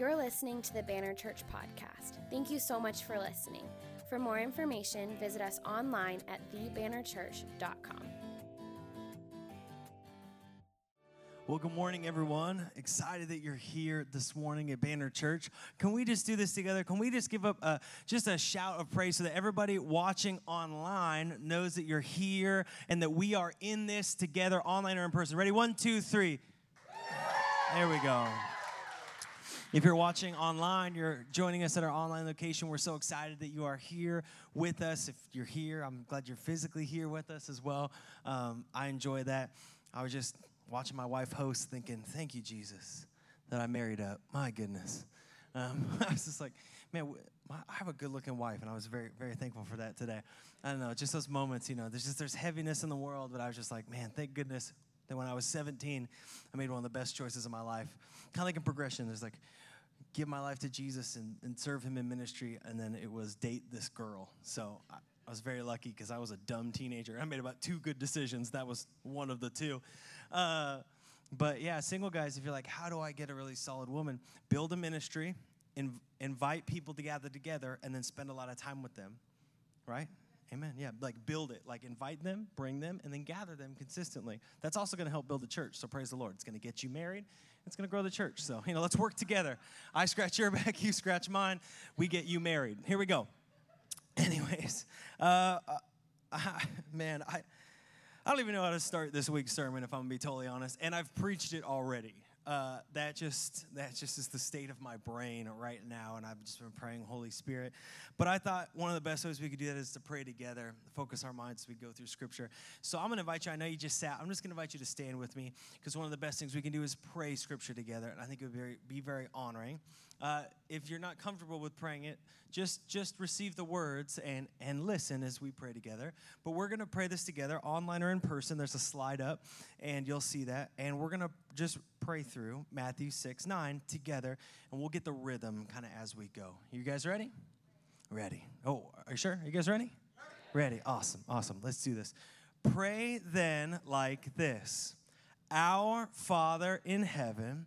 You're listening to the Banner Church podcast. Thank you so much for listening. For more information, visit us online at thebannerchurch.com. Well, good morning, everyone. Excited that you're here this morning at Banner Church. Can we just do this together? Can we just give up a, just a shout of praise so that everybody watching online knows that you're here and that we are in this together, online or in person? Ready? One, two, three. There we go. If you're watching online, you're joining us at our online location. We're so excited that you are here with us. If you're here, I'm glad you're physically here with us as well. Um, I enjoy that. I was just watching my wife host, thinking, "Thank you, Jesus, that I married up." My goodness, um, I was just like, "Man, I have a good-looking wife," and I was very, very thankful for that today. I don't know, just those moments, you know. There's just there's heaviness in the world, but I was just like, "Man, thank goodness that when I was 17, I made one of the best choices of my life." Kind of like in progression, there's like give my life to Jesus and, and serve him in ministry, and then it was date this girl. So I, I was very lucky because I was a dumb teenager. I made about two good decisions. That was one of the two. Uh, but yeah, single guys, if you're like, how do I get a really solid woman? Build a ministry, inv- invite people to gather together, and then spend a lot of time with them, right? Amen. Yeah, like build it. Like invite them, bring them, and then gather them consistently. That's also going to help build the church. So praise the Lord. It's going to get you married. It's going to grow the church. So, you know, let's work together. I scratch your back, you scratch mine. We get you married. Here we go. Anyways, uh, I, man, I, I don't even know how to start this week's sermon, if I'm going to be totally honest. And I've preached it already. Uh, that just that just is the state of my brain right now, and I've just been praying, Holy Spirit. But I thought one of the best ways we could do that is to pray together, focus our minds as we go through Scripture. So I'm going to invite you. I know you just sat. I'm just going to invite you to stand with me because one of the best things we can do is pray Scripture together, and I think it would be very, be very honoring. Uh, if you're not comfortable with praying it, just just receive the words and and listen as we pray together. But we're gonna pray this together, online or in person. There's a slide up, and you'll see that. And we're gonna just pray through Matthew six nine together, and we'll get the rhythm kind of as we go. You guys ready? Ready. Oh, are you sure? Are you guys ready? Ready. Awesome. Awesome. Let's do this. Pray then like this. Our Father in heaven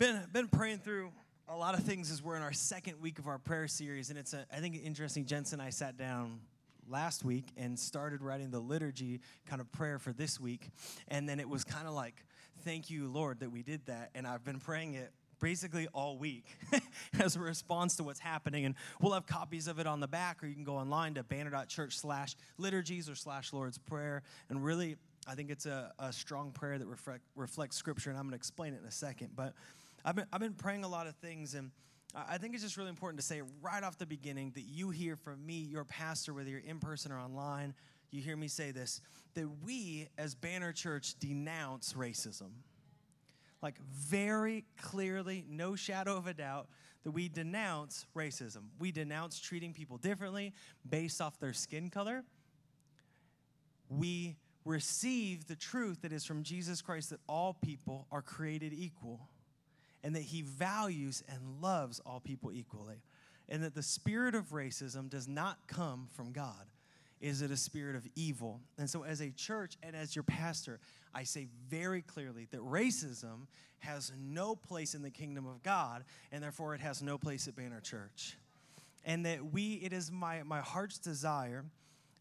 Been been praying through a lot of things as we're in our second week of our prayer series, and it's a, I think interesting. Jensen and I sat down last week and started writing the liturgy kind of prayer for this week, and then it was kind of like, thank you, Lord, that we did that, and I've been praying it basically all week as a response to what's happening. And we'll have copies of it on the back, or you can go online to banner.church slash liturgies or slash Lord's Prayer. And really, I think it's a, a strong prayer that reflect, reflects Scripture, and I'm going to explain it in a second. But I've been, I've been praying a lot of things, and I think it's just really important to say right off the beginning that you hear from me, your pastor, whether you're in person or online, you hear me say this that we as Banner Church denounce racism. Like, very clearly, no shadow of a doubt, that we denounce racism. We denounce treating people differently based off their skin color. We receive the truth that is from Jesus Christ that all people are created equal and that he values and loves all people equally, and that the spirit of racism does not come from God. Is it a spirit of evil? And so, as a church and as your pastor, I say very clearly that racism has no place in the kingdom of God, and therefore it has no place at Banner Church. And that we, it is my, my heart's desire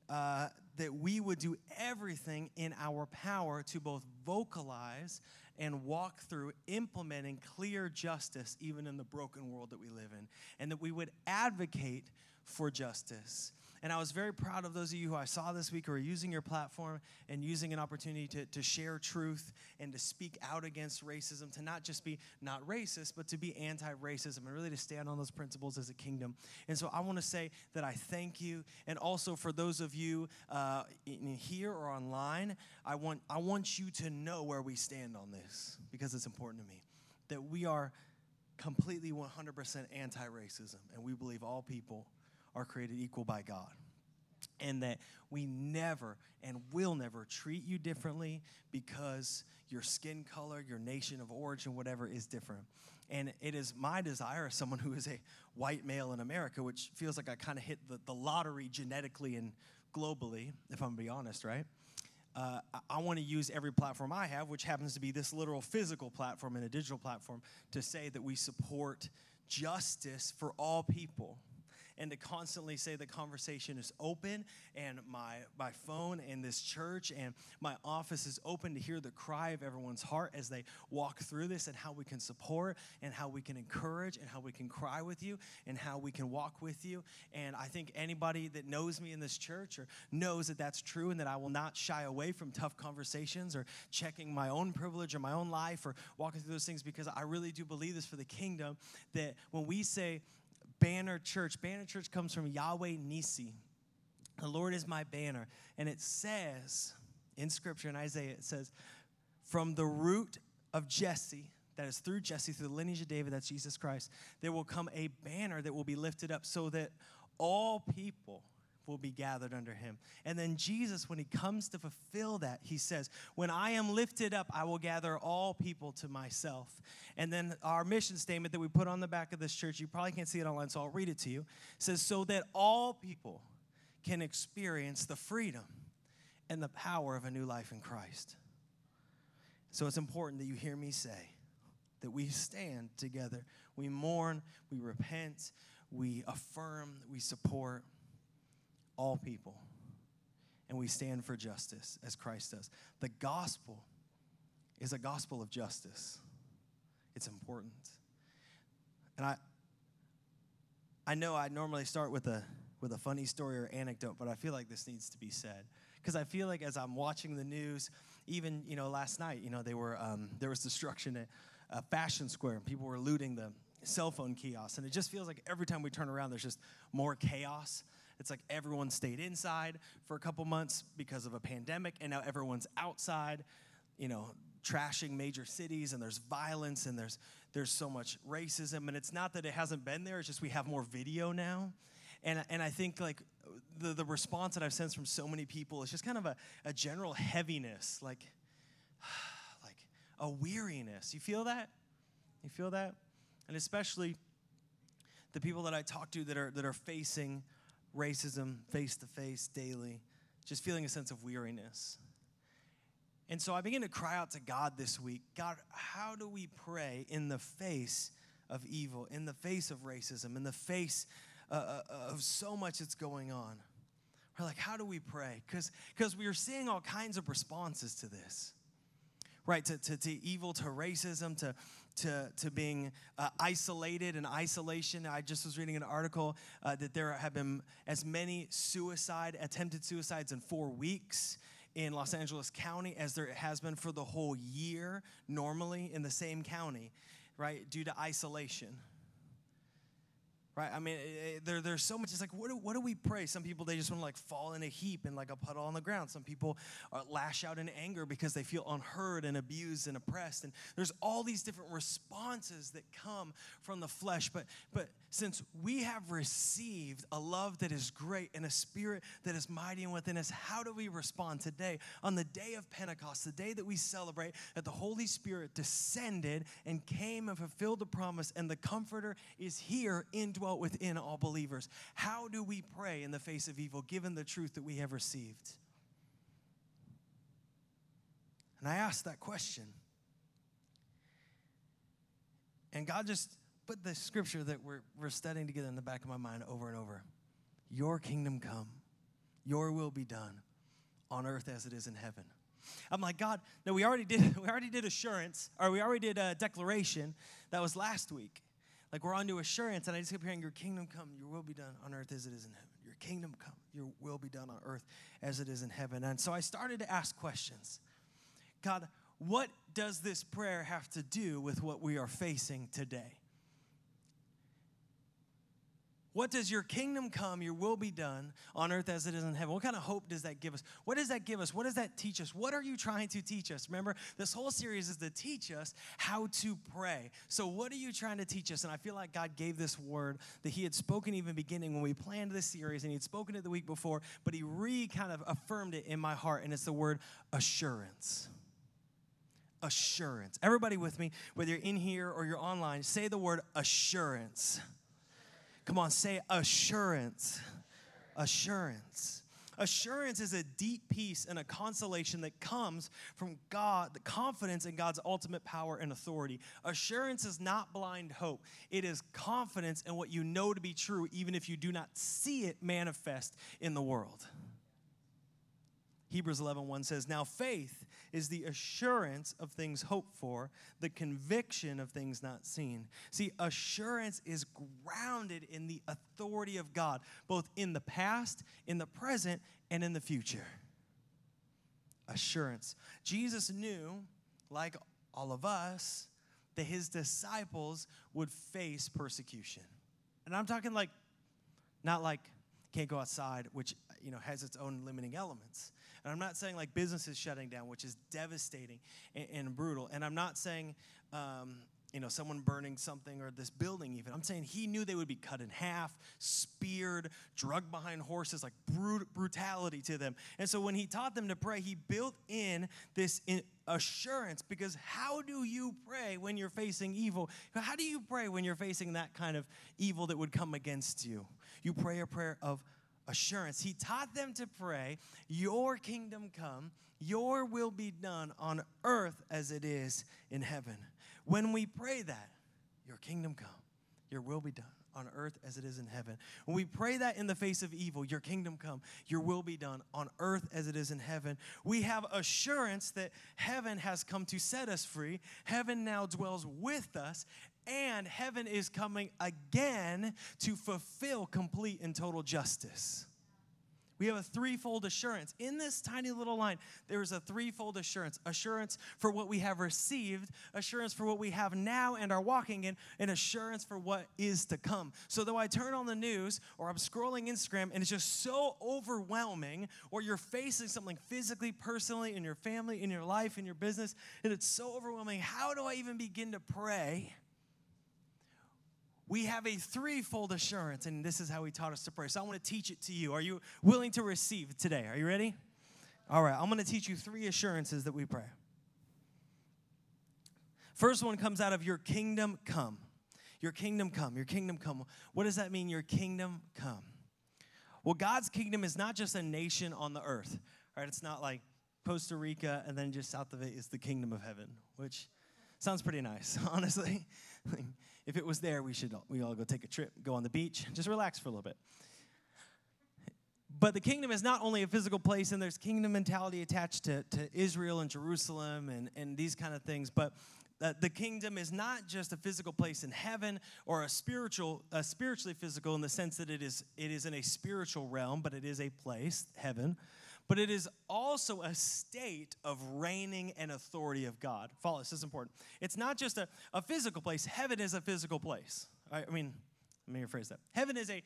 uh, that we would do everything in our power to both vocalize and walk through implementing clear justice even in the broken world that we live in, and that we would advocate for justice. And I was very proud of those of you who I saw this week who are using your platform and using an opportunity to, to share truth and to speak out against racism, to not just be not racist, but to be anti racism and really to stand on those principles as a kingdom. And so I want to say that I thank you. And also for those of you uh, here or online, I want, I want you to know where we stand on this because it's important to me. That we are completely 100% anti racism, and we believe all people are created equal by God. And that we never and will never treat you differently because your skin color, your nation of origin, whatever is different. And it is my desire as someone who is a white male in America, which feels like I kind of hit the, the lottery genetically and globally, if I'm gonna be honest, right? Uh, I, I want to use every platform I have, which happens to be this literal physical platform and a digital platform, to say that we support justice for all people and to constantly say the conversation is open and my, my phone and this church and my office is open to hear the cry of everyone's heart as they walk through this and how we can support and how we can encourage and how we can cry with you and how we can walk with you. And I think anybody that knows me in this church or knows that that's true and that I will not shy away from tough conversations or checking my own privilege or my own life or walking through those things because I really do believe this for the kingdom that when we say Banner Church. Banner Church comes from Yahweh Nissi. The Lord is my banner. And it says in Scripture in Isaiah, it says, from the root of Jesse, that is through Jesse, through the lineage of David, that's Jesus Christ, there will come a banner that will be lifted up so that all people will be gathered under him. And then Jesus, when he comes to fulfill that, he says, When I am lifted up, I will gather all people to myself. And then our mission statement that we put on the back of this church, you probably can't see it online, so I'll read it to you, says, So that all people can experience the freedom and the power of a new life in Christ. So it's important that you hear me say that we stand together. We mourn, we repent, we affirm, we support all people. And we stand for justice as Christ does. The gospel is a gospel of justice. It's important. And I I know I normally start with a with a funny story or anecdote, but I feel like this needs to be said because I feel like as I'm watching the news, even you know last night, you know they were um, there was destruction at uh, Fashion Square, and people were looting the cell phone kiosks, and it just feels like every time we turn around, there's just more chaos. It's like everyone stayed inside for a couple months because of a pandemic, and now everyone's outside, you know, trashing major cities, and there's violence, and there's there's so much racism, and it's not that it hasn't been there; it's just we have more video now, and and I think like the the response that I've sensed from so many people is just kind of a, a general heaviness, like like a weariness. You feel that? You feel that? And especially the people that I talk to that are that are facing racism face to face daily, just feeling a sense of weariness. And so I began to cry out to God this week God, how do we pray in the face of evil, in the face of racism, in the face uh, uh of so much that's going on? We're like, how do we pray? Because because we are seeing all kinds of responses to this, right? To, to, to evil, to racism, to, to, to being uh, isolated and isolation. I just was reading an article uh, that there have been as many suicide, attempted suicides in four weeks in Los Angeles County as there has been for the whole year normally in the same county, right, due to isolation right? I mean, it, there, there's so much. It's like, what do, what do we pray? Some people, they just want to like fall in a heap and like a puddle on the ground. Some people uh, lash out in anger because they feel unheard and abused and oppressed. And there's all these different responses that come from the flesh. But, but since we have received a love that is great and a spirit that is mighty and within us, how do we respond today on the day of Pentecost, the day that we celebrate that the Holy Spirit descended and came and fulfilled the promise, and the Comforter is here indwelt within all believers? How do we pray in the face of evil given the truth that we have received? And I asked that question. And God just put the scripture that we're, we're studying together in the back of my mind over and over. Your kingdom come, your will be done on earth as it is in heaven. I'm like, God, no, we already did, we already did assurance, or we already did a declaration. That was last week. Like we're on to assurance, and I just kept hearing, Your kingdom come, your will be done on earth as it is in heaven. Your kingdom come, your will be done on earth as it is in heaven. And so I started to ask questions. God, what does this prayer have to do with what we are facing today? What does your kingdom come, your will be done on earth as it is in heaven? What kind of hope does that give us? What does that give us? What does that teach us? What are you trying to teach us? Remember, this whole series is to teach us how to pray. So, what are you trying to teach us? And I feel like God gave this word that He had spoken even beginning when we planned this series, and He had spoken it the week before, but He re kind of affirmed it in my heart, and it's the word assurance assurance. Everybody with me, whether you're in here or you're online, say the word assurance. Come on, say assurance. Assurance. Assurance is a deep peace and a consolation that comes from God, the confidence in God's ultimate power and authority. Assurance is not blind hope, it is confidence in what you know to be true, even if you do not see it manifest in the world. Hebrews 11 1 says, Now faith is the assurance of things hoped for, the conviction of things not seen. See, assurance is grounded in the authority of God, both in the past, in the present, and in the future. Assurance. Jesus knew, like all of us, that his disciples would face persecution. And I'm talking like, not like can't go outside, which you know has its own limiting elements. And I'm not saying like businesses shutting down, which is devastating and, and brutal. And I'm not saying, um, you know, someone burning something or this building even. I'm saying he knew they would be cut in half, speared, drugged behind horses, like brut- brutality to them. And so when he taught them to pray, he built in this in assurance because how do you pray when you're facing evil? How do you pray when you're facing that kind of evil that would come against you? You pray a prayer of assurance. He taught them to pray, Your kingdom come, your will be done on earth as it is in heaven. When we pray that, Your kingdom come, your will be done on earth as it is in heaven. When we pray that in the face of evil, your kingdom come, your will be done on earth as it is in heaven, we have assurance that heaven has come to set us free. Heaven now dwells with us, and heaven is coming again to fulfill complete and total justice. We have a threefold assurance. In this tiny little line, there is a threefold assurance assurance for what we have received, assurance for what we have now and are walking in, and assurance for what is to come. So, though I turn on the news or I'm scrolling Instagram and it's just so overwhelming, or you're facing something physically, personally, in your family, in your life, in your business, and it's so overwhelming, how do I even begin to pray? We have a threefold assurance, and this is how he taught us to pray. So I want to teach it to you. Are you willing to receive today? Are you ready? All right, I'm going to teach you three assurances that we pray. First one comes out of your kingdom come. Your kingdom come. Your kingdom come. What does that mean? Your kingdom come. Well, God's kingdom is not just a nation on the earth, right? It's not like Costa Rica and then just south of it is the kingdom of heaven, which sounds pretty nice, honestly. If it was there, we should we all go take a trip, go on the beach, just relax for a little bit. But the kingdom is not only a physical place, and there's kingdom mentality attached to, to Israel and Jerusalem and, and these kind of things, but uh, the kingdom is not just a physical place in heaven or a spiritual, spiritually physical in the sense that it is, it is in a spiritual realm, but it is a place, heaven but it is also a state of reigning and authority of God. Follow this, this is important. It's not just a, a physical place, heaven is a physical place. I, I mean, let me rephrase that. Heaven is a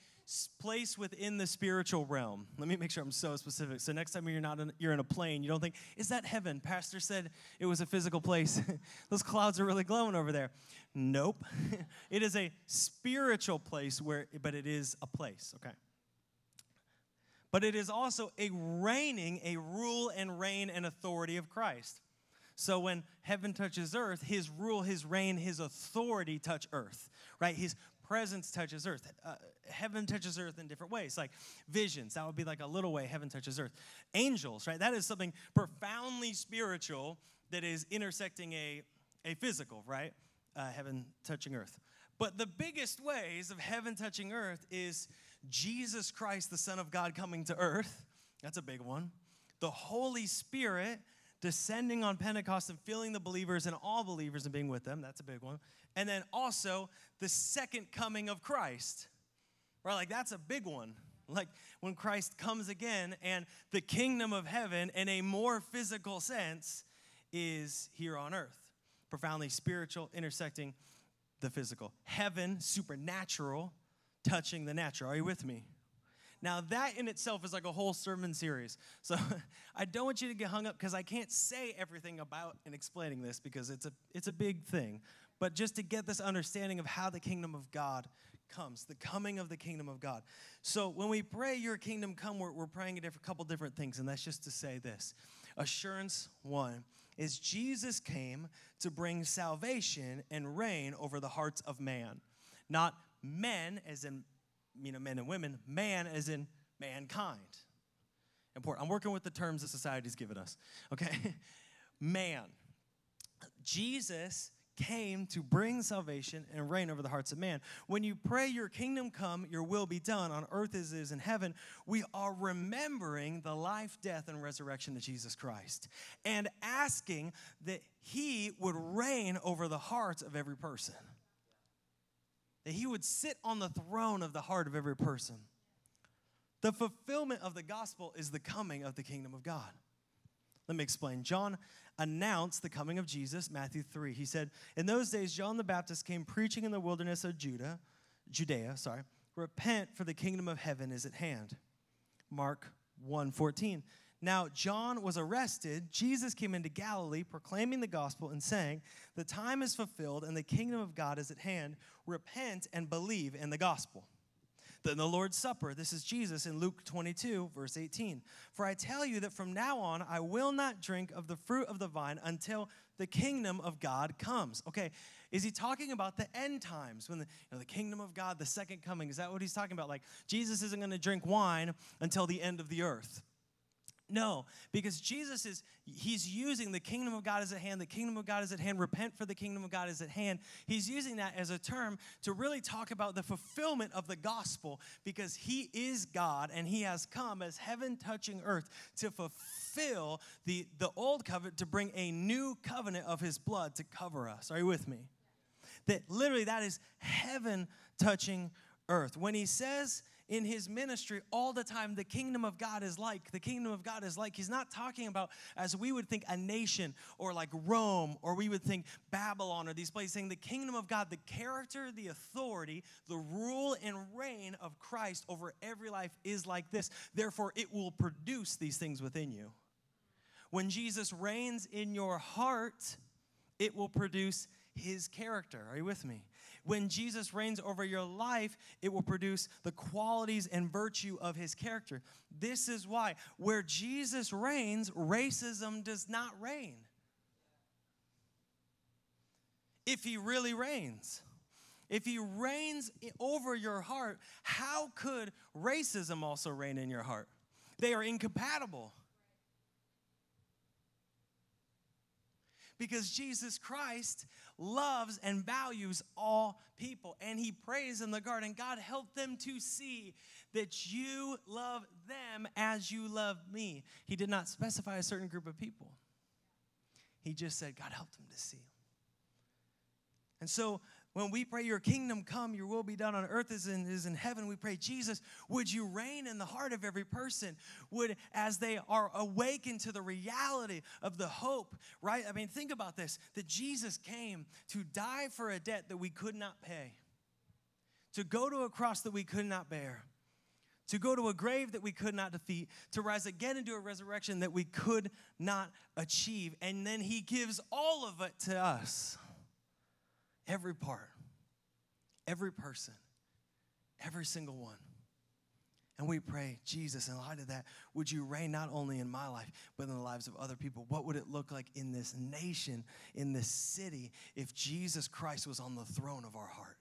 place within the spiritual realm. Let me make sure I'm so specific. So next time you're not in, you're in a plane, you don't think, "Is that heaven?" Pastor said it was a physical place. Those clouds are really glowing over there. Nope. it is a spiritual place where but it is a place, okay? But it is also a reigning, a rule and reign and authority of Christ. So when heaven touches earth, his rule, his reign, his authority touch earth, right? His presence touches earth. Uh, heaven touches earth in different ways, like visions. That would be like a little way heaven touches earth. Angels, right? That is something profoundly spiritual that is intersecting a, a physical, right? Uh, heaven touching earth. But the biggest ways of heaven touching earth is Jesus Christ, the Son of God, coming to earth. That's a big one. The Holy Spirit descending on Pentecost and filling the believers and all believers and being with them. That's a big one. And then also the second coming of Christ. Right? Like that's a big one. Like when Christ comes again and the kingdom of heaven in a more physical sense is here on earth. Profoundly spiritual, intersecting the physical. Heaven, supernatural, touching the natural. Are you with me? Now, that in itself is like a whole sermon series. So I don't want you to get hung up because I can't say everything about and explaining this because it's a, it's a big thing. But just to get this understanding of how the kingdom of God comes, the coming of the kingdom of God. So when we pray, Your kingdom come, we're, we're praying a couple different things, and that's just to say this. Assurance one is Jesus came to bring salvation and reign over the hearts of man, not men as in you know men and women, man as in mankind. Important. I'm working with the terms that society's given us. Okay, man. Jesus came to bring salvation and reign over the hearts of man. When you pray, Your kingdom come, Your will be done on earth as it is in heaven, we are remembering the life, death, and resurrection of Jesus Christ and asking that He would reign over the hearts of every person. That He would sit on the throne of the heart of every person. The fulfillment of the gospel is the coming of the kingdom of God. Let me explain. John announced the coming of Jesus, Matthew 3. He said, In those days, John the Baptist came preaching in the wilderness of Judah, Judea, sorry, repent for the kingdom of heaven is at hand. Mark 1 14. Now, John was arrested. Jesus came into Galilee proclaiming the gospel and saying, The time is fulfilled and the kingdom of God is at hand. Repent and believe in the gospel. Then the Lord's Supper, this is Jesus in Luke 22, verse 18. For I tell you that from now on I will not drink of the fruit of the vine until the kingdom of God comes. Okay, is he talking about the end times when the, you know, the kingdom of God, the second coming? Is that what he's talking about? Like Jesus isn't going to drink wine until the end of the earth. No, because Jesus is, he's using the kingdom of God is at hand, the kingdom of God is at hand, repent for the kingdom of God is at hand. He's using that as a term to really talk about the fulfillment of the gospel because he is God and he has come as heaven touching earth to fulfill the, the old covenant, to bring a new covenant of his blood to cover us. Are you with me? That literally that is heaven touching earth. When he says, in his ministry all the time the kingdom of God is like. The kingdom of God is like. He's not talking about as we would think a nation or like Rome or we would think Babylon or these places, saying the kingdom of God, the character, the authority, the rule and reign of Christ over every life is like this. Therefore, it will produce these things within you. When Jesus reigns in your heart, it will produce his character. Are you with me? When Jesus reigns over your life, it will produce the qualities and virtue of his character. This is why, where Jesus reigns, racism does not reign. If he really reigns, if he reigns over your heart, how could racism also reign in your heart? They are incompatible. Because Jesus Christ loves and values all people. And he prays in the garden God, help them to see that you love them as you love me. He did not specify a certain group of people, he just said, God, help them to see. And so when we pray, Your kingdom come, Your will be done on earth as in, as in heaven, we pray, Jesus, would you reign in the heart of every person? Would, as they are awakened to the reality of the hope, right? I mean, think about this that Jesus came to die for a debt that we could not pay, to go to a cross that we could not bear to go to a grave that we could not defeat, to rise again into a resurrection that we could not achieve. And then he gives all of it to us. Every part, every person, every single one. And we pray, Jesus, in light of that, would you reign not only in my life, but in the lives of other people? What would it look like in this nation, in this city, if Jesus Christ was on the throne of our heart?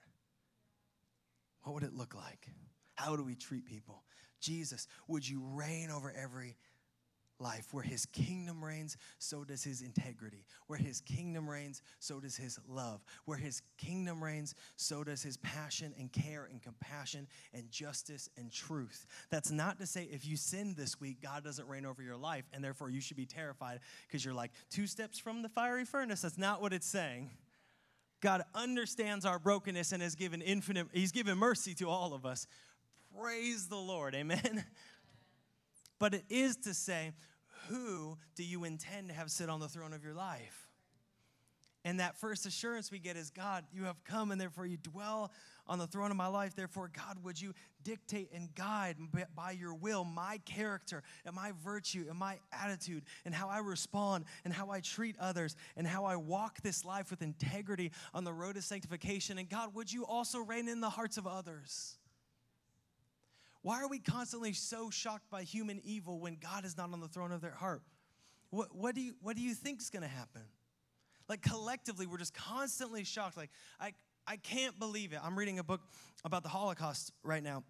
What would it look like? How do we treat people? Jesus, would you reign over every life. Where his kingdom reigns, so does his integrity. Where his kingdom reigns, so does his love. Where his kingdom reigns, so does his passion and care and compassion and justice and truth. That's not to say if you sin this week, God doesn't reign over your life, and therefore you should be terrified because you're like two steps from the fiery furnace. That's not what it's saying. God understands our brokenness and has given infinite, He's given mercy to all of us Praise the Lord. Amen. But it is to say, who do you intend to have sit on the throne of your life? And that first assurance we get is God, you have come and therefore you dwell on the throne of my life. Therefore, God, would you dictate and guide by your will my character and my virtue and my attitude and how I respond and how I treat others and how I walk this life with integrity on the road to sanctification. And God, would you also reign in the hearts of others? Why are we constantly so shocked by human evil when God is not on the throne of their heart? What, what do you, what do you think is going to happen? Like collectively, we're just constantly shocked. Like, I, I can't believe it. I'm reading a book about the Holocaust right now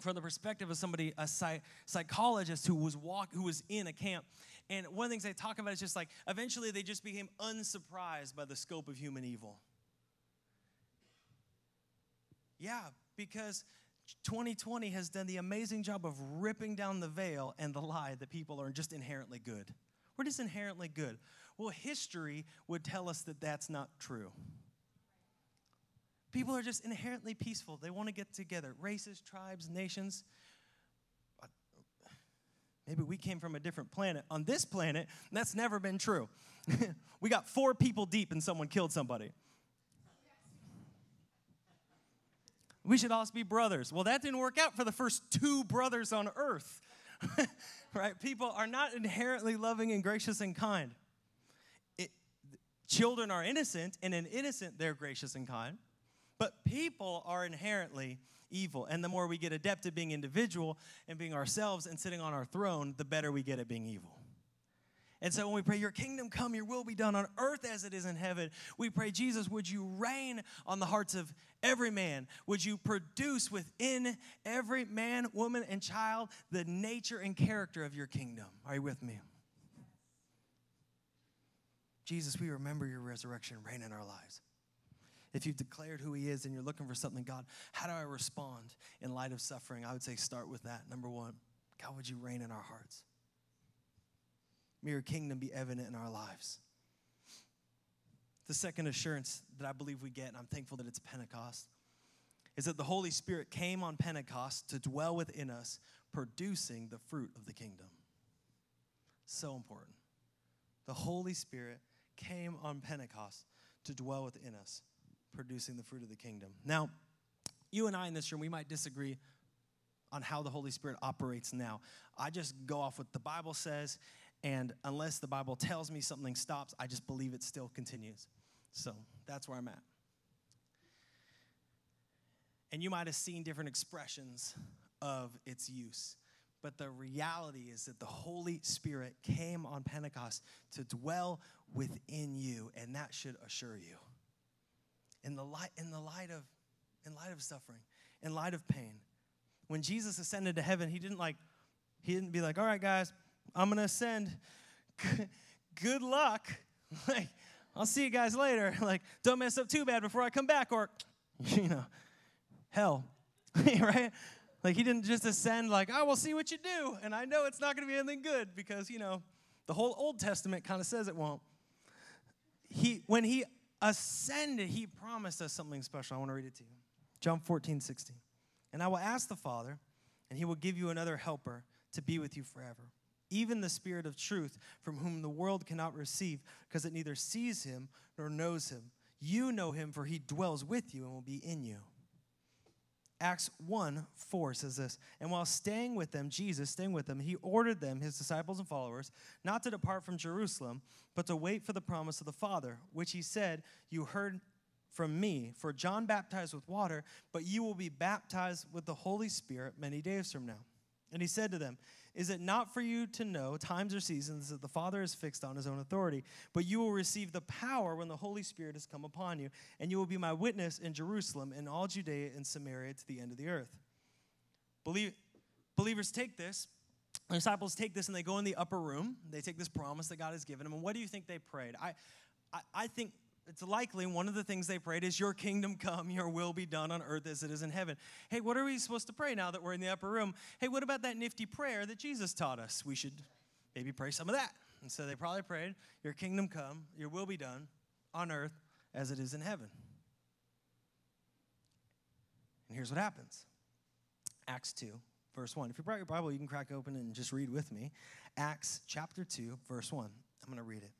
from the perspective of somebody, a psych- psychologist who was walk, who was in a camp. And one of the things they talk about is just like eventually they just became unsurprised by the scope of human evil. Yeah, because 2020 has done the amazing job of ripping down the veil and the lie that people are just inherently good. We're just inherently good. Well, history would tell us that that's not true. People are just inherently peaceful. They want to get together. Races, tribes, nations. Maybe we came from a different planet. On this planet, that's never been true. we got four people deep and someone killed somebody. We should all be brothers. Well, that didn't work out for the first two brothers on earth. right? People are not inherently loving and gracious and kind. It, children are innocent, and in innocent, they're gracious and kind. But people are inherently evil. And the more we get adept at being individual and being ourselves and sitting on our throne, the better we get at being evil. And so when we pray, Your kingdom come, Your will be done on earth as it is in heaven, we pray, Jesus, would you reign on the hearts of every man? Would you produce within every man, woman, and child the nature and character of your kingdom? Are you with me? Jesus, we remember your resurrection reign in our lives. If you've declared who he is and you're looking for something, God, how do I respond in light of suffering? I would say start with that. Number one, God, would you reign in our hearts? May your kingdom be evident in our lives. The second assurance that I believe we get, and I'm thankful that it's Pentecost, is that the Holy Spirit came on Pentecost to dwell within us, producing the fruit of the kingdom. So important. The Holy Spirit came on Pentecost to dwell within us, producing the fruit of the kingdom. Now, you and I in this room, we might disagree on how the Holy Spirit operates now. I just go off what the Bible says, and unless the Bible tells me something stops, I just believe it still continues. So that's where I'm at. And you might have seen different expressions of its use. But the reality is that the Holy Spirit came on Pentecost to dwell within you, and that should assure you. In the light, in the light of, in light of suffering, in light of pain, when Jesus ascended to heaven, he didn't like, he didn't be like, all right, guys, I'm gonna ascend. Good luck. Like, I'll see you guys later. Like, don't mess up too bad before I come back, or, you know, hell, right? Like, he didn't just ascend, like, oh, I will see what you do. And I know it's not gonna be anything good because, you know, the whole Old Testament kind of says it won't. He, when he ascended, he promised us something special. I wanna read it to you. John 14, 16. And I will ask the Father, and he will give you another helper to be with you forever even the Spirit of truth, from whom the world cannot receive, because it neither sees him nor knows him. You know him, for he dwells with you and will be in you. Acts 1 4 says this And while staying with them, Jesus, staying with them, he ordered them, his disciples and followers, not to depart from Jerusalem, but to wait for the promise of the Father, which he said, You heard from me. For John baptized with water, but you will be baptized with the Holy Spirit many days from now. And he said to them, is it not for you to know times or seasons that the Father has fixed on his own authority? But you will receive the power when the Holy Spirit has come upon you, and you will be my witness in Jerusalem, in all Judea and Samaria to the end of the earth. Believe, believers take this, the disciples take this, and they go in the upper room. They take this promise that God has given them. And what do you think they prayed? I, I, I think it's likely one of the things they prayed is, Your kingdom come, your will be done on earth as it is in heaven. Hey, what are we supposed to pray now that we're in the upper room? Hey, what about that nifty prayer that Jesus taught us? We should maybe pray some of that. And so they probably prayed, Your kingdom come, your will be done on earth as it is in heaven. And here's what happens Acts 2, verse 1. If you brought your Bible, you can crack open and just read with me. Acts chapter 2, verse 1. I'm going to read it.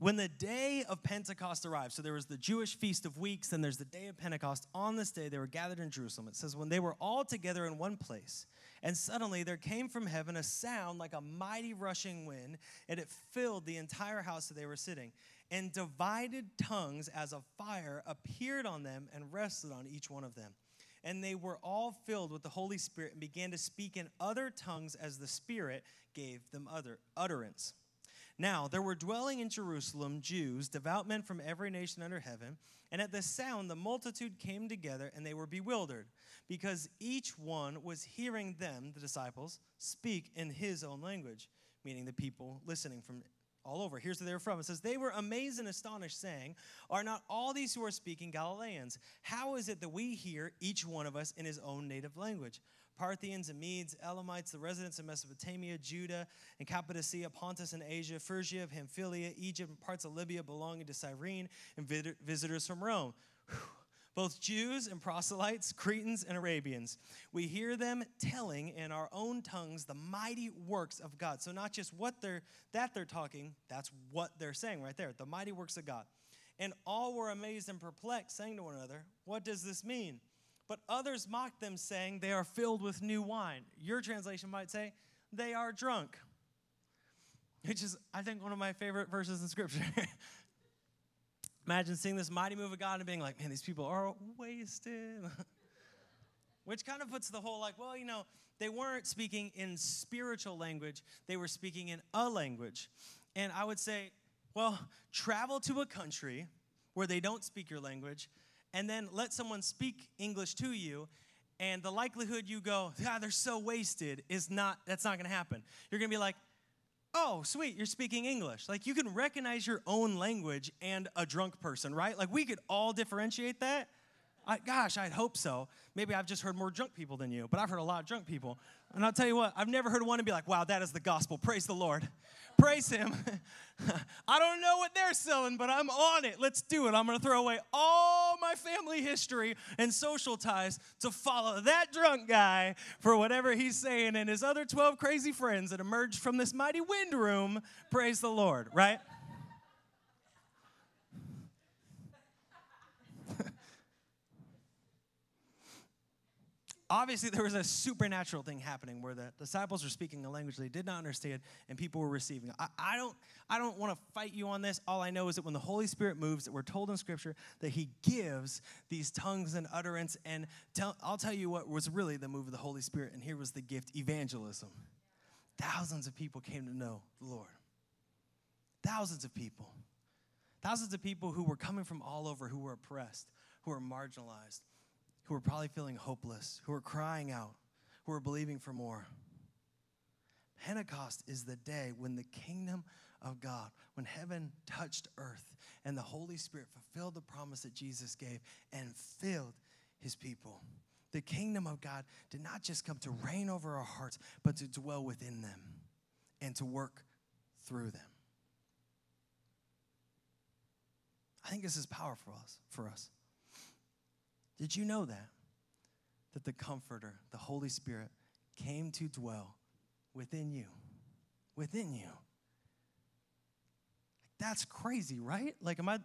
When the day of Pentecost arrived, so there was the Jewish feast of weeks, then there's the day of Pentecost. On this day, they were gathered in Jerusalem. It says, when they were all together in one place, and suddenly there came from heaven a sound like a mighty rushing wind, and it filled the entire house that they were sitting. And divided tongues as of fire appeared on them and rested on each one of them. And they were all filled with the Holy Spirit and began to speak in other tongues as the Spirit gave them other utterance. Now, there were dwelling in Jerusalem Jews, devout men from every nation under heaven, and at the sound the multitude came together and they were bewildered, because each one was hearing them, the disciples, speak in his own language, meaning the people listening from all over. Here's where they were from. It says, They were amazed and astonished, saying, Are not all these who are speaking Galileans? How is it that we hear each one of us in his own native language? Parthians and Medes, Elamites, the residents of Mesopotamia, Judah and Cappadocia, Pontus and Asia, Phrygia, Pamphylia, Egypt, and parts of Libya belonging to Cyrene, and visitors from Rome. Both Jews and proselytes, Cretans and Arabians. We hear them telling in our own tongues the mighty works of God. So not just what they're that they're talking, that's what they're saying right there. The mighty works of God. And all were amazed and perplexed, saying to one another, What does this mean? But others mocked them, saying, They are filled with new wine. Your translation might say, They are drunk. Which is, I think, one of my favorite verses in Scripture. Imagine seeing this mighty move of God and being like, Man, these people are wasted. Which kind of puts the whole, like, well, you know, they weren't speaking in spiritual language, they were speaking in a language. And I would say, well, travel to a country where they don't speak your language and then let someone speak English to you, and the likelihood you go, God, they're so wasted, is not, that's not gonna happen. You're gonna be like, oh, sweet, you're speaking English. Like you can recognize your own language and a drunk person, right? Like we could all differentiate that. I, gosh, I'd hope so. Maybe I've just heard more drunk people than you, but I've heard a lot of drunk people. And I'll tell you what, I've never heard one and be like, wow, that is the gospel. Praise the Lord. Praise Him. I don't know what they're selling, but I'm on it. Let's do it. I'm going to throw away all my family history and social ties to follow that drunk guy for whatever he's saying and his other 12 crazy friends that emerged from this mighty wind room. Praise the Lord, right? Obviously there was a supernatural thing happening where the disciples were speaking a language they did not understand and people were receiving I, I don't i don't want to fight you on this. All i know is that when the holy spirit moves that we're told in scripture that he gives these tongues and utterance and tell, i'll tell you what was really the move of the holy spirit and here was the gift evangelism. Thousands of people came to know the lord. Thousands of people. Thousands of people who were coming from all over who were oppressed who were marginalized who are probably feeling hopeless, who are crying out, who are believing for more. Pentecost is the day when the kingdom of God, when heaven touched earth and the Holy Spirit fulfilled the promise that Jesus gave and filled his people. The kingdom of God did not just come to reign over our hearts, but to dwell within them and to work through them. I think this is powerful for us. For us. Did you know that? That the Comforter, the Holy Spirit, came to dwell within you. Within you. That's crazy, right? Like, am I?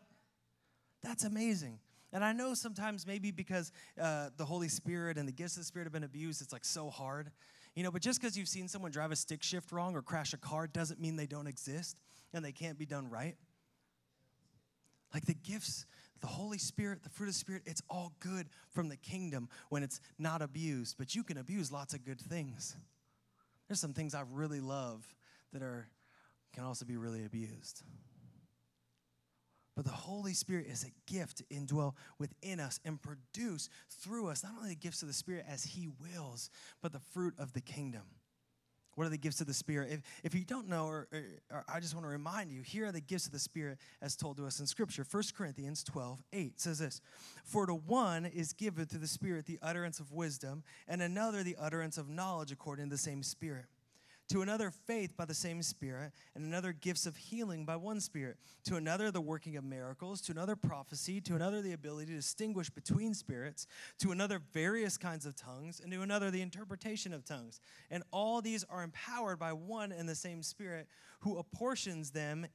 That's amazing. And I know sometimes maybe because uh, the Holy Spirit and the gifts of the Spirit have been abused, it's like so hard. You know, but just because you've seen someone drive a stick shift wrong or crash a car doesn't mean they don't exist and they can't be done right. Like the gifts the Holy Spirit, the fruit of the Spirit, it's all good from the kingdom when it's not abused. But you can abuse lots of good things. There's some things I really love that are can also be really abused. But the Holy Spirit is a gift to indwell within us and produce through us not only the gifts of the Spirit as He wills, but the fruit of the kingdom. What are the gifts of the Spirit? If, if you don't know, or, or, or, I just want to remind you, here are the gifts of the Spirit as told to us in Scripture. 1 Corinthians 12, 8 says this For to one is given through the Spirit the utterance of wisdom, and another the utterance of knowledge according to the same Spirit. To another faith by the same Spirit, and another gifts of healing by one Spirit, to another the working of miracles, to another prophecy, to another the ability to distinguish between spirits, to another various kinds of tongues, and to another the interpretation of tongues. And all these are empowered by one and the same Spirit, who apportions them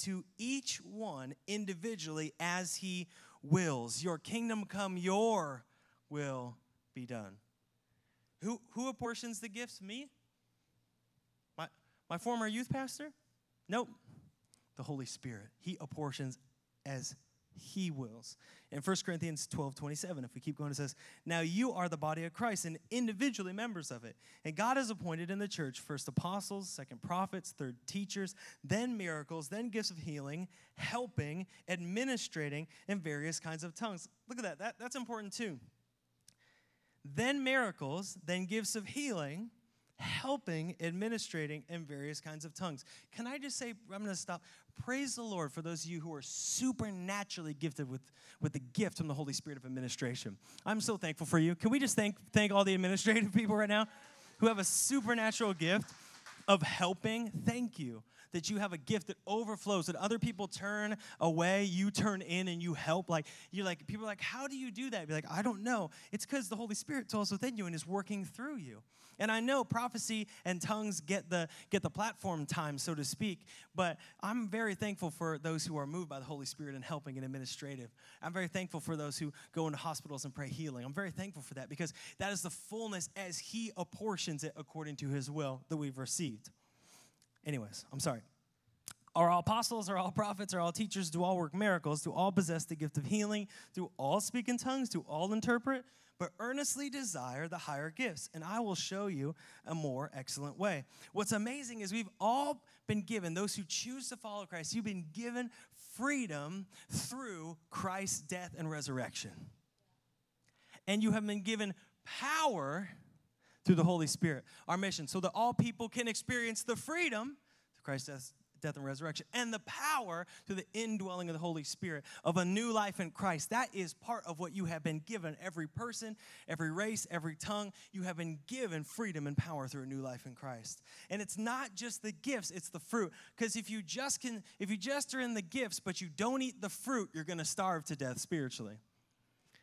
to each one individually as he wills. Your kingdom come, your will be done. Who, who apportions the gifts? Me? My former youth pastor? Nope. The Holy Spirit. He apportions as he wills. In 1 Corinthians 12 27, if we keep going, it says, Now you are the body of Christ and individually members of it. And God has appointed in the church first apostles, second prophets, third teachers, then miracles, then gifts of healing, helping, administrating, and various kinds of tongues. Look at that. that that's important too. Then miracles, then gifts of healing, helping, administrating, in various kinds of tongues. Can I just say, I'm going to stop. Praise the Lord for those of you who are supernaturally gifted with, with the gift from the Holy Spirit of administration. I'm so thankful for you. Can we just thank, thank all the administrative people right now who have a supernatural gift of helping? Thank you that you have a gift that overflows, that other people turn away, you turn in and you help. Like, you're like, people are like, how do you do that? Be like, I don't know. It's because the Holy Spirit dwells within you and is working through you. And I know prophecy and tongues get the get the platform time, so to speak. But I'm very thankful for those who are moved by the Holy Spirit and helping and administrative. I'm very thankful for those who go into hospitals and pray healing. I'm very thankful for that because that is the fullness as He apportions it according to His will that we've received. Anyways, I'm sorry. Are all apostles, are all prophets, are all teachers, do all work miracles, do all possess the gift of healing, do all speak in tongues, do all interpret? but earnestly desire the higher gifts, and I will show you a more excellent way. What's amazing is we've all been given, those who choose to follow Christ, you've been given freedom through Christ's death and resurrection. And you have been given power through the Holy Spirit, our mission, so that all people can experience the freedom Christ's death, death, and resurrection, and the power to the indwelling of the Holy Spirit of a new life in Christ. That is part of what you have been given. Every person, every race, every tongue, you have been given freedom and power through a new life in Christ. And it's not just the gifts, it's the fruit. Because if you just can, if you just are in the gifts, but you don't eat the fruit, you're gonna starve to death spiritually.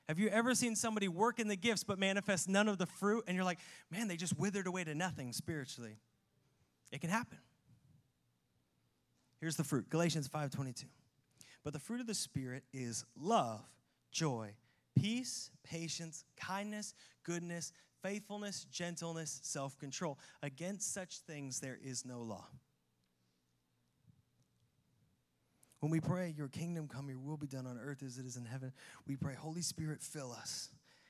Have you ever seen somebody work in the gifts but manifest none of the fruit? And you're like, man, they just withered away to nothing spiritually. It can happen. Here's the fruit Galatians 5:22. But the fruit of the Spirit is love, joy, peace, patience, kindness, goodness, faithfulness, gentleness, self control. Against such things there is no law. When we pray, Your kingdom come, Your will be done on earth as it is in heaven, we pray, Holy Spirit, fill us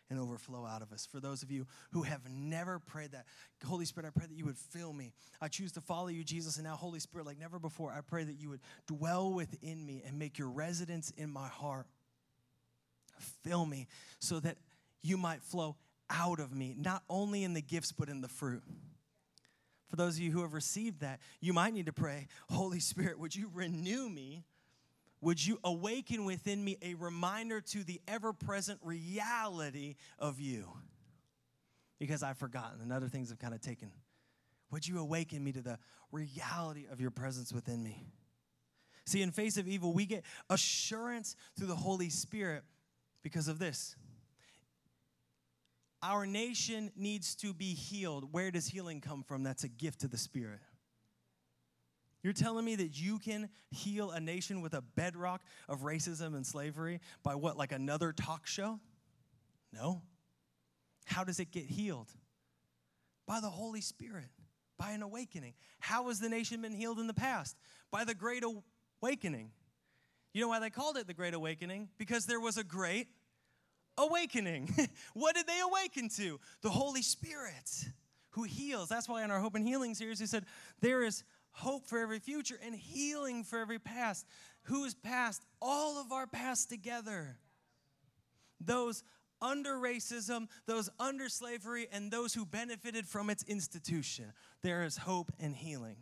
and overflow out of us. For those of you who have never prayed that, Holy Spirit, I pray that you would fill me. I choose to follow you, Jesus, and now, Holy Spirit, like never before, I pray that you would dwell within me and make your residence in my heart. Fill me so that you might flow out of me, not only in the gifts, but in the fruit. For those of you who have received that, you might need to pray, Holy Spirit, would you renew me would you awaken within me a reminder to the ever present reality of you? Because I've forgotten and other things have kind of taken. Would you awaken me to the reality of your presence within me? See, in face of evil, we get assurance through the Holy Spirit because of this. Our nation needs to be healed. Where does healing come from? That's a gift to the Spirit. You're telling me that you can heal a nation with a bedrock of racism and slavery by what, like another talk show? No. How does it get healed? By the Holy Spirit, by an awakening. How has the nation been healed in the past? By the Great Awakening. You know why they called it the Great Awakening? Because there was a great awakening. what did they awaken to? The Holy Spirit who heals. That's why in our Hope and Healing series, we said there is hope for every future, and healing for every past. Whose past? All of our past together. Those under racism, those under slavery, and those who benefited from its institution. There is hope and healing.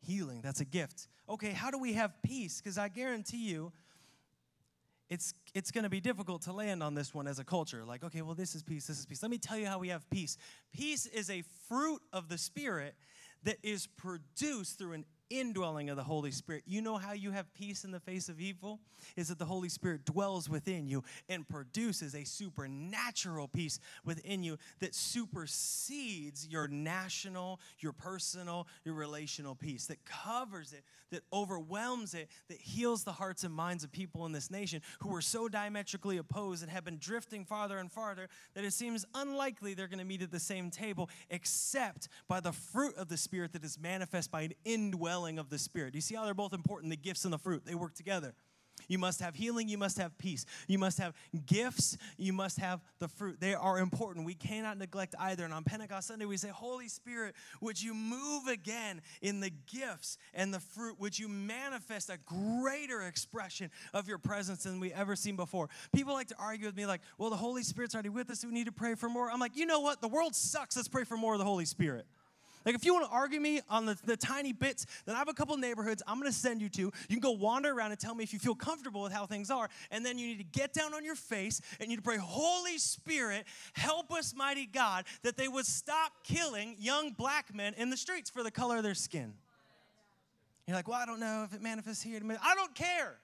Healing, that's a gift. Okay, how do we have peace? Because I guarantee you, it's it's going to be difficult to land on this one as a culture. Like, okay, well, this is peace, this is peace. Let me tell you how we have peace. Peace is a fruit of the Spirit that is produced through an indwelling of the Holy Spirit. You know how you have peace in the face of evil? Is that the Holy Spirit dwells within you and produces a supernatural peace within you that supersedes your national, your personal, your relational peace, that covers it, that overwhelms it, that heals the hearts and minds of people in this nation who are so diametrically opposed and have been drifting farther and farther that it seems unlikely they're going to meet at the same table except by the fruit of the Spirit that is manifest by an indwelling of the Spirit. You see how they're both important the gifts and the fruit, they work together. You must have healing, you must have peace. You must have gifts, you must have the fruit. They are important. We cannot neglect either. And on Pentecost Sunday, we say, Holy Spirit, would you move again in the gifts and the fruit? Would you manifest a greater expression of your presence than we ever seen before? People like to argue with me, like, well, the Holy Spirit's already with us, we need to pray for more. I'm like, you know what? The world sucks. Let's pray for more of the Holy Spirit. Like, if you want to argue me on the, the tiny bits, then I have a couple neighborhoods I'm going to send you to. You can go wander around and tell me if you feel comfortable with how things are. And then you need to get down on your face and you need to pray, Holy Spirit, help us, mighty God, that they would stop killing young black men in the streets for the color of their skin. You're like, well, I don't know if it manifests here. I don't care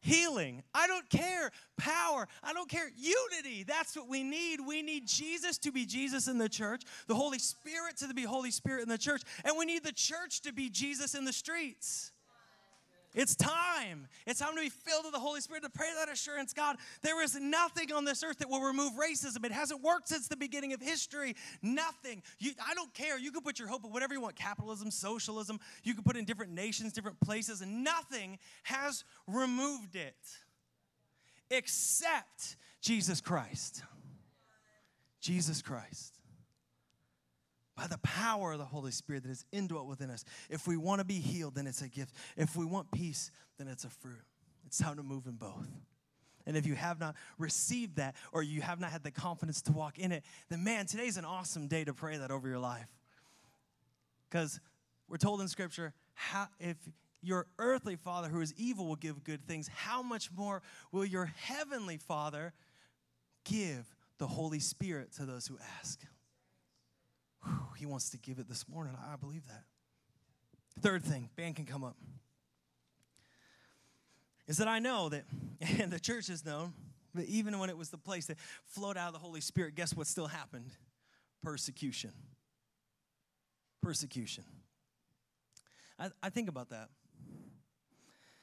healing. I don't care. Power. I don't care. Unity. That's what we need. We need Jesus to be Jesus in the church, the Holy Spirit to be Holy Spirit in the church, and we need the church to be Jesus in the streets. It's time. It's time to be filled with the Holy Spirit to pray that assurance. God, there is nothing on this earth that will remove racism. It hasn't worked since the beginning of history. Nothing. You, I don't care. You can put your hope in whatever you want capitalism, socialism. You can put in different nations, different places, and nothing has removed it except Jesus Christ. Jesus Christ by the power of the Holy Spirit that is indwelt within us. If we want to be healed, then it's a gift. If we want peace, then it's a fruit. It's time to move in both. And if you have not received that or you have not had the confidence to walk in it, then man, today's an awesome day to pray that over your life. Because we're told in Scripture, how, if your earthly father who is evil will give good things, how much more will your heavenly father give the Holy Spirit to those who ask? He wants to give it this morning. I believe that. Third thing, band can come up, is that I know that, and the church has known, that even when it was the place that flowed out of the Holy Spirit, guess what still happened? Persecution. Persecution. I, I think about that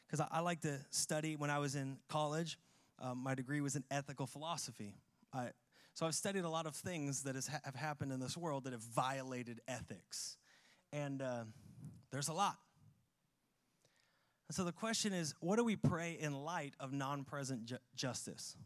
because I, I, like to study. When I was in college, um, my degree was in ethical philosophy. I, so I've studied a lot of things that has, have happened in this world that have violated ethics. And uh, there's a lot. So the question is what do we pray in light of non present ju- justice?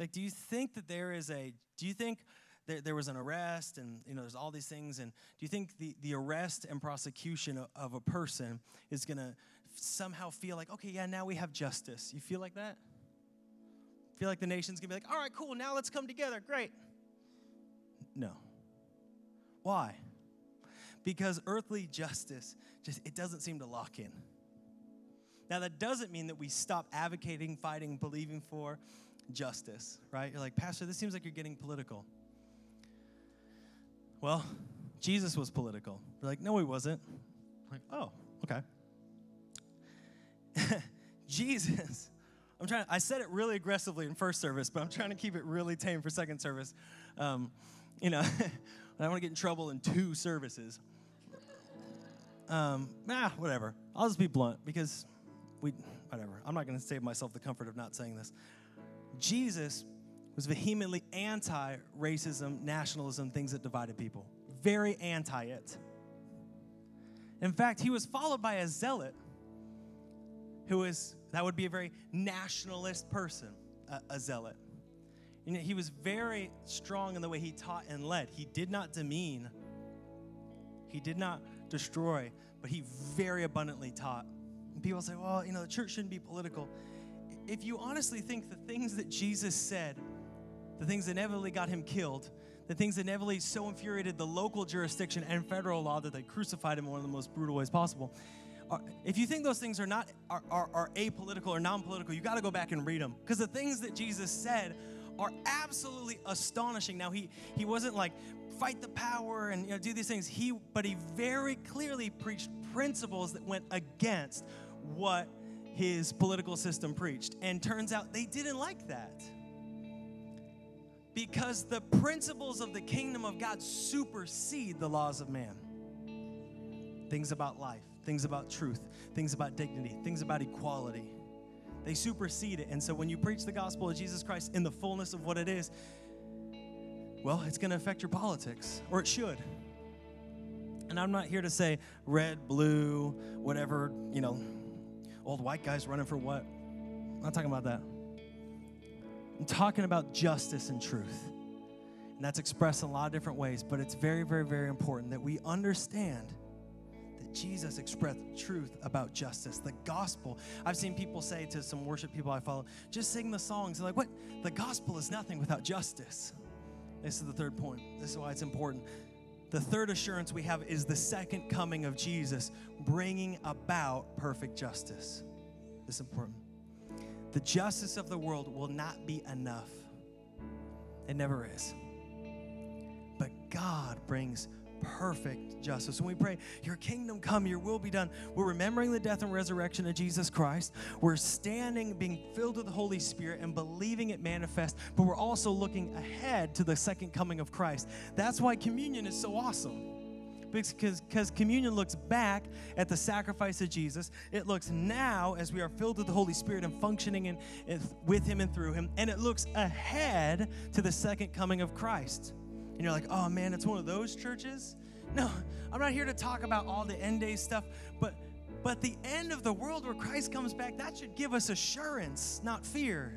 Like, do you think that there is a, do you think there, there, was an arrest and, you know, there's all these things, and do you think the, the arrest and prosecution of, of a person is going to somehow feel like, okay, yeah, now we have justice? You feel like that? Feel like the nation's gonna be like, all right, cool, now let's come together. Great. No. Why? Because earthly justice just it doesn't seem to lock in. Now that doesn't mean that we stop advocating, fighting, believing for justice, right? You're like, Pastor, this seems like you're getting political. Well, Jesus was political. You're like, no, he wasn't. I'm like, oh, okay. Jesus I'm trying. I said it really aggressively in first service, but I'm trying to keep it really tame for second service. Um, you know, I don't want to get in trouble in two services. Um, ah, whatever. I'll just be blunt because we, whatever. I'm not going to save myself the comfort of not saying this. Jesus was vehemently anti racism, nationalism, things that divided people. Very anti it. In fact, he was followed by a zealot who is that would be a very nationalist person, a, a zealot. Know, he was very strong in the way he taught and led. He did not demean, he did not destroy, but he very abundantly taught. And people say, well, you know, the church shouldn't be political. If you honestly think the things that Jesus said, the things that inevitably got him killed, the things that inevitably so infuriated the local jurisdiction and federal law that they crucified him in one of the most brutal ways possible, are, if you think those things are not are, are, are apolitical or non-political, you got to go back and read them because the things that Jesus said are absolutely astonishing. Now he he wasn't like fight the power and you know, do these things. He but he very clearly preached principles that went against what his political system preached. And turns out they didn't like that. Because the principles of the kingdom of God supersede the laws of man. Things about life, things about truth, things about dignity, things about equality. They supersede it. And so when you preach the gospel of Jesus Christ in the fullness of what it is, well, it's going to affect your politics, or it should. And I'm not here to say red, blue, whatever, you know, old white guys running for what. I'm not talking about that. I'm talking about justice and truth. And that's expressed in a lot of different ways, but it's very, very, very important that we understand Jesus expressed truth about justice, the gospel. I've seen people say to some worship people I follow, just sing the songs. They're like, what? The gospel is nothing without justice. This is the third point. This is why it's important. The third assurance we have is the second coming of Jesus, bringing about perfect justice. This is important. The justice of the world will not be enough, it never is. But God brings perfect justice. When we pray, Your kingdom come, Your will be done, we're remembering the death and resurrection of Jesus Christ. We're standing, being filled with the Holy Spirit, and believing it manifest, but we're also looking ahead to the second coming of Christ. That's why communion is so awesome because communion looks back at the sacrifice of Jesus. It looks now as we are filled with the Holy Spirit and functioning in, in, with Him and through Him, and it looks ahead to the second coming of Christ and you're like, oh man, it's one of those churches. No, I'm not here to talk about all the end day stuff, but but the end of the world where Christ comes back, that should give us assurance, not fear.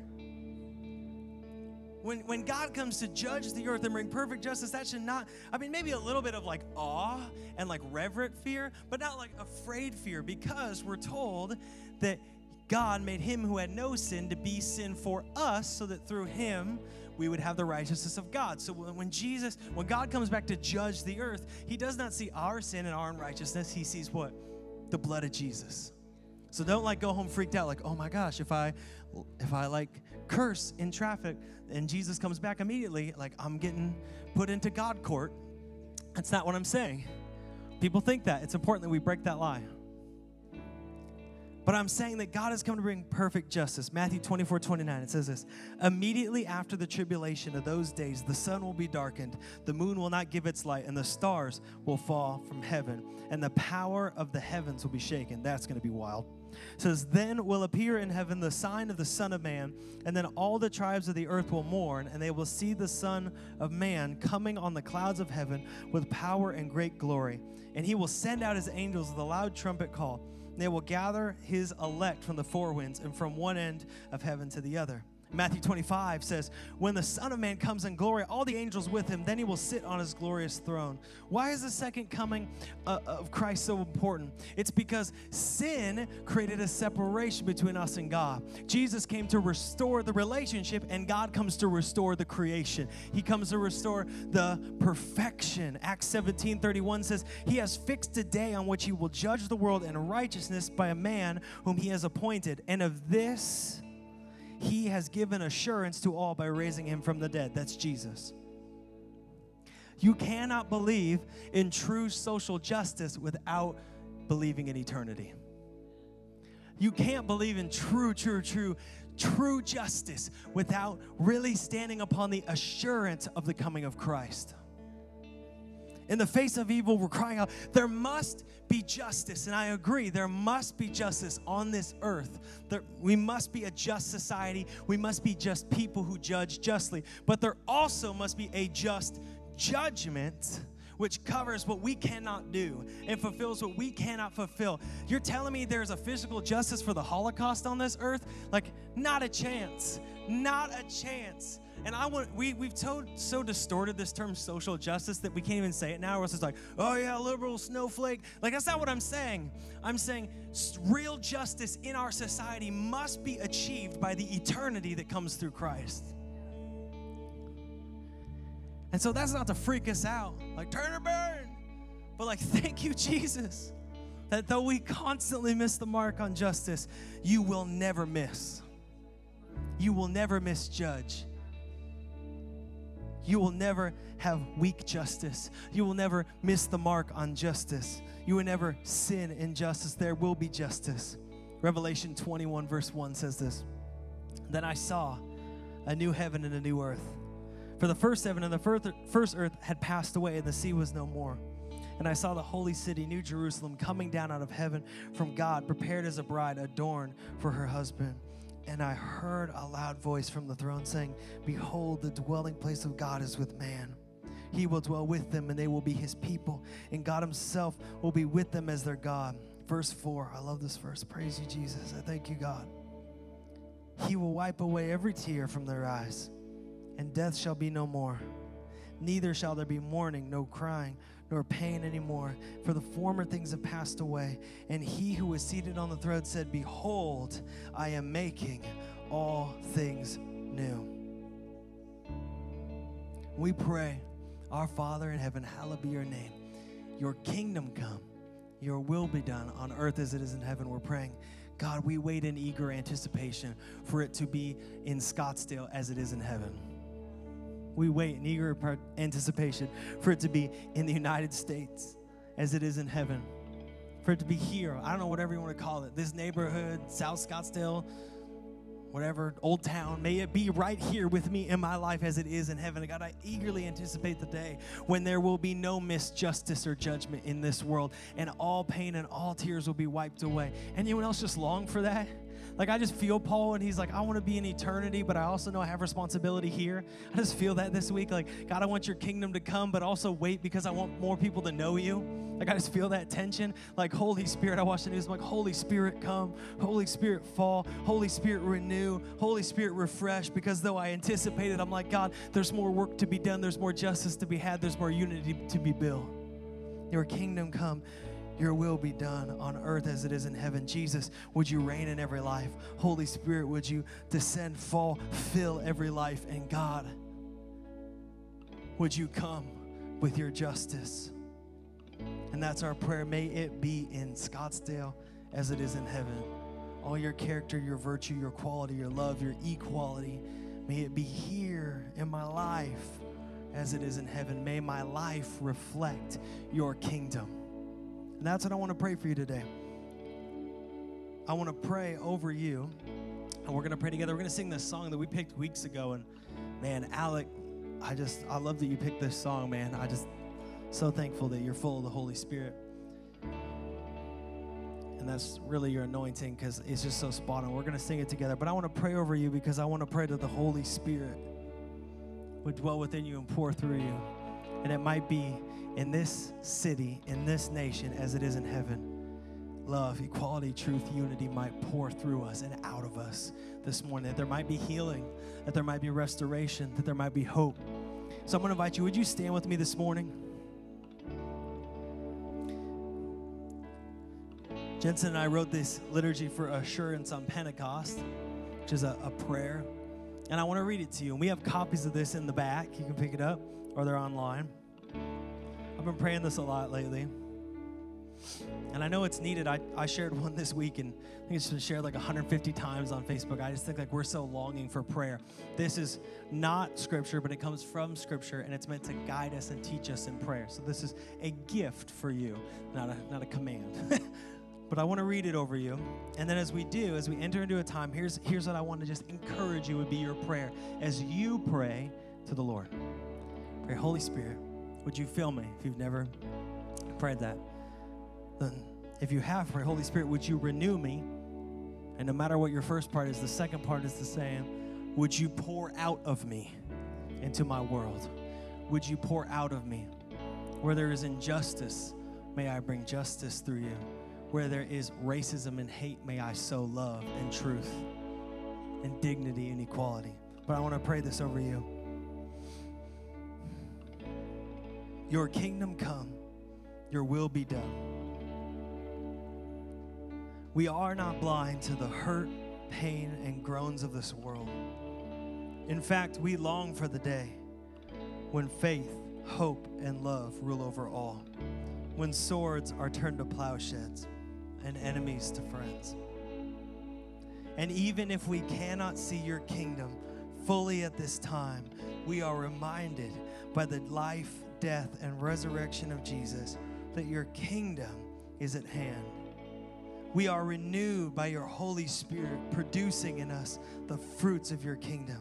When, when God comes to judge the earth and bring perfect justice, that should not, I mean, maybe a little bit of like awe and like reverent fear, but not like afraid fear, because we're told that God made him who had no sin to be sin for us so that through him we would have the righteousness of God. So when Jesus, when God comes back to judge the earth, he does not see our sin and our unrighteousness. He sees what? The blood of Jesus. So don't like go home freaked out like, "Oh my gosh, if I if I like curse in traffic and Jesus comes back immediately, like I'm getting put into God court." That's not what I'm saying. People think that. It's important that we break that lie. But I'm saying that God has come to bring perfect justice. Matthew 24, 29, it says this Immediately after the tribulation of those days, the sun will be darkened, the moon will not give its light, and the stars will fall from heaven, and the power of the heavens will be shaken. That's going to be wild. It says, Then will appear in heaven the sign of the Son of Man, and then all the tribes of the earth will mourn, and they will see the Son of Man coming on the clouds of heaven with power and great glory. And he will send out his angels with a loud trumpet call they will gather his elect from the four winds and from one end of heaven to the other. Matthew 25 says, When the Son of Man comes in glory, all the angels with him, then he will sit on his glorious throne. Why is the second coming uh, of Christ so important? It's because sin created a separation between us and God. Jesus came to restore the relationship, and God comes to restore the creation. He comes to restore the perfection. Acts 17 31 says, He has fixed a day on which he will judge the world in righteousness by a man whom he has appointed. And of this, he has given assurance to all by raising him from the dead. That's Jesus. You cannot believe in true social justice without believing in eternity. You can't believe in true, true, true, true justice without really standing upon the assurance of the coming of Christ. In the face of evil, we're crying out, there must be justice. And I agree, there must be justice on this earth. There, we must be a just society. We must be just people who judge justly. But there also must be a just judgment which covers what we cannot do and fulfills what we cannot fulfill. You're telling me there's a physical justice for the Holocaust on this earth? Like, not a chance. Not a chance. And I want we we've told, so distorted this term social justice that we can't even say it now. It's just like, oh yeah, liberal snowflake. Like that's not what I'm saying. I'm saying real justice in our society must be achieved by the eternity that comes through Christ. And so that's not to freak us out, like turn or burn, but like thank you, Jesus, that though we constantly miss the mark on justice, you will never miss. You will never misjudge. You will never have weak justice. You will never miss the mark on justice. You will never sin in justice. There will be justice. Revelation 21, verse 1 says this Then I saw a new heaven and a new earth. For the first heaven and the first earth had passed away, and the sea was no more. And I saw the holy city, New Jerusalem, coming down out of heaven from God, prepared as a bride adorned for her husband. And I heard a loud voice from the throne saying, Behold, the dwelling place of God is with man. He will dwell with them, and they will be his people, and God himself will be with them as their God. Verse 4, I love this verse. Praise you, Jesus. I thank you, God. He will wipe away every tear from their eyes, and death shall be no more. Neither shall there be mourning, no crying nor pain anymore, for the former things have passed away. And he who was seated on the throne said, Behold, I am making all things new. We pray, Our Father in heaven, hallowed be your name. Your kingdom come, your will be done on earth as it is in heaven. We're praying. God, we wait in eager anticipation for it to be in Scottsdale as it is in heaven we wait in eager anticipation for it to be in the United States as it is in heaven. For it to be here. I don't know, whatever you want to call it. This neighborhood, South Scottsdale, whatever, Old Town, may it be right here with me in my life as it is in heaven. God, I eagerly anticipate the day when there will be no misjustice or judgment in this world and all pain and all tears will be wiped away. Anyone else just long for that? Like, I just feel Paul, and he's like, I want to be in eternity, but I also know I have responsibility here. I just feel that this week. Like, God, I want your kingdom to come, but also wait because I want more people to know you. Like, I just feel that tension. Like, Holy Spirit, I watch the news. I'm like, Holy Spirit, come. Holy Spirit, fall. Holy Spirit, renew. Holy Spirit, refresh. Because though I anticipated, I'm like, God, there's more work to be done. There's more justice to be had. There's more unity to be built. Your kingdom come. Your will be done on earth as it is in heaven. Jesus, would you reign in every life? Holy Spirit, would you descend, fall, fill every life? And God, would you come with your justice? And that's our prayer. May it be in Scottsdale as it is in heaven. All your character, your virtue, your quality, your love, your equality, may it be here in my life as it is in heaven. May my life reflect your kingdom. And that's what I want to pray for you today. I want to pray over you, and we're going to pray together. We're going to sing this song that we picked weeks ago. And man, Alec, I just, I love that you picked this song, man. I just, so thankful that you're full of the Holy Spirit. And that's really your anointing because it's just so spot on. We're going to sing it together. But I want to pray over you because I want to pray that the Holy Spirit would dwell within you and pour through you. And it might be in this city, in this nation, as it is in heaven. Love, equality, truth, unity might pour through us and out of us this morning. That there might be healing, that there might be restoration, that there might be hope. So I'm going to invite you, would you stand with me this morning? Jensen and I wrote this liturgy for assurance on Pentecost, which is a, a prayer. And I want to read it to you. And we have copies of this in the back. You can pick it up or they're online. I've been praying this a lot lately. And I know it's needed. I, I shared one this week, and I think it's been shared like 150 times on Facebook. I just think like we're so longing for prayer. This is not scripture, but it comes from scripture, and it's meant to guide us and teach us in prayer. So this is a gift for you, not a, not a command. but I want to read it over you. And then as we do, as we enter into a time, here's, here's what I want to just encourage you would be your prayer as you pray to the Lord. Pray, Holy Spirit, would you fill me if you've never prayed that? Then, if you have prayed, Holy Spirit, would you renew me? And no matter what your first part is, the second part is the same. Would you pour out of me into my world? Would you pour out of me? Where there is injustice, may I bring justice through you. Where there is racism and hate, may I sow love and truth and dignity and equality. But I want to pray this over you. Your kingdom come, your will be done. We are not blind to the hurt, pain, and groans of this world. In fact, we long for the day when faith, hope, and love rule over all, when swords are turned to plowshares, and enemies to friends. And even if we cannot see your kingdom fully at this time, we are reminded by the life, death, and resurrection of Jesus that your kingdom is at hand. We are renewed by your Holy Spirit, producing in us the fruits of your kingdom.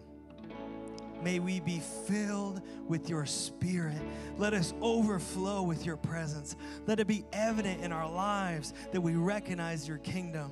May we be filled with your spirit. Let us overflow with your presence. Let it be evident in our lives that we recognize your kingdom.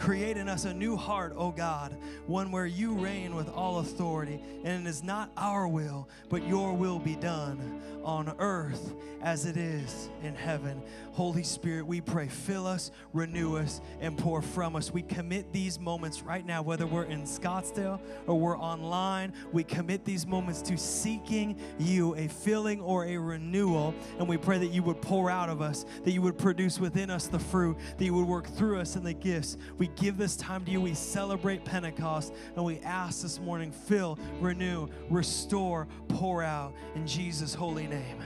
Create in us a new heart, O God, one where you reign with all authority, and it is not our will, but your will be done on earth as it is in heaven. Holy Spirit, we pray, fill us, renew us, and pour from us. We commit these moments right now, whether we're in Scottsdale or we're online, we commit these moments to seeking you, a filling or a renewal. And we pray that you would pour out of us, that you would produce within us the fruit, that you would work through us in the gifts. We give this time to you. We celebrate Pentecost, and we ask this morning, fill, renew, restore, pour out in Jesus' holy name.